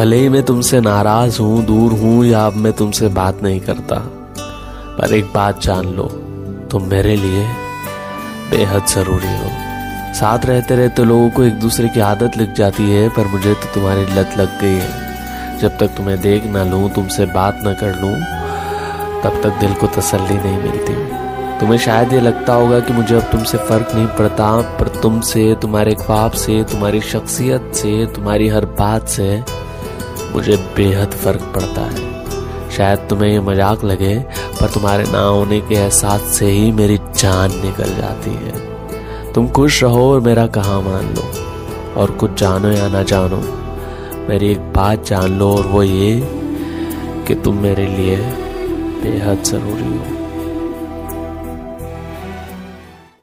भले ही मैं तुमसे नाराज़ हूँ, दूर हूँ या अब मैं तुमसे बात नहीं करता, पर एक बात जान लो, तुम मेरे लिए बेहद ज़रूरी हो। साथ रहते रहते लोगों को एक दूसरे की आदत लग जाती है, पर मुझे तो तुम्हारी लत लग गई है। जब तक तुम्हें देख ना लूँ, तुमसे बात ना कर लूँ, तब तक दिल को तसल्ली नहीं मिलती। तुम्हें शायद ये लगता होगा कि मुझे अब तुमसे फ़र्क नहीं पड़ता, पर तुमसे, तुम्हारे ख्वाब से, तुम्हारी शख्सियत से, तुम्हारी हर बात से मुझे बेहद फ़र्क पड़ता है। शायद तुम्हें ये मज़ाक लगे, पर तुम्हारे ना होने के एहसास से ही मेरी जान निकल जाती है। तुम खुश रहो और मेरा कहा मान लो, और कुछ जानो या ना जानो, मेरी एक बात जान लो, और वो ये कि तुम मेरे लिए बेहद ज़रूरी हो।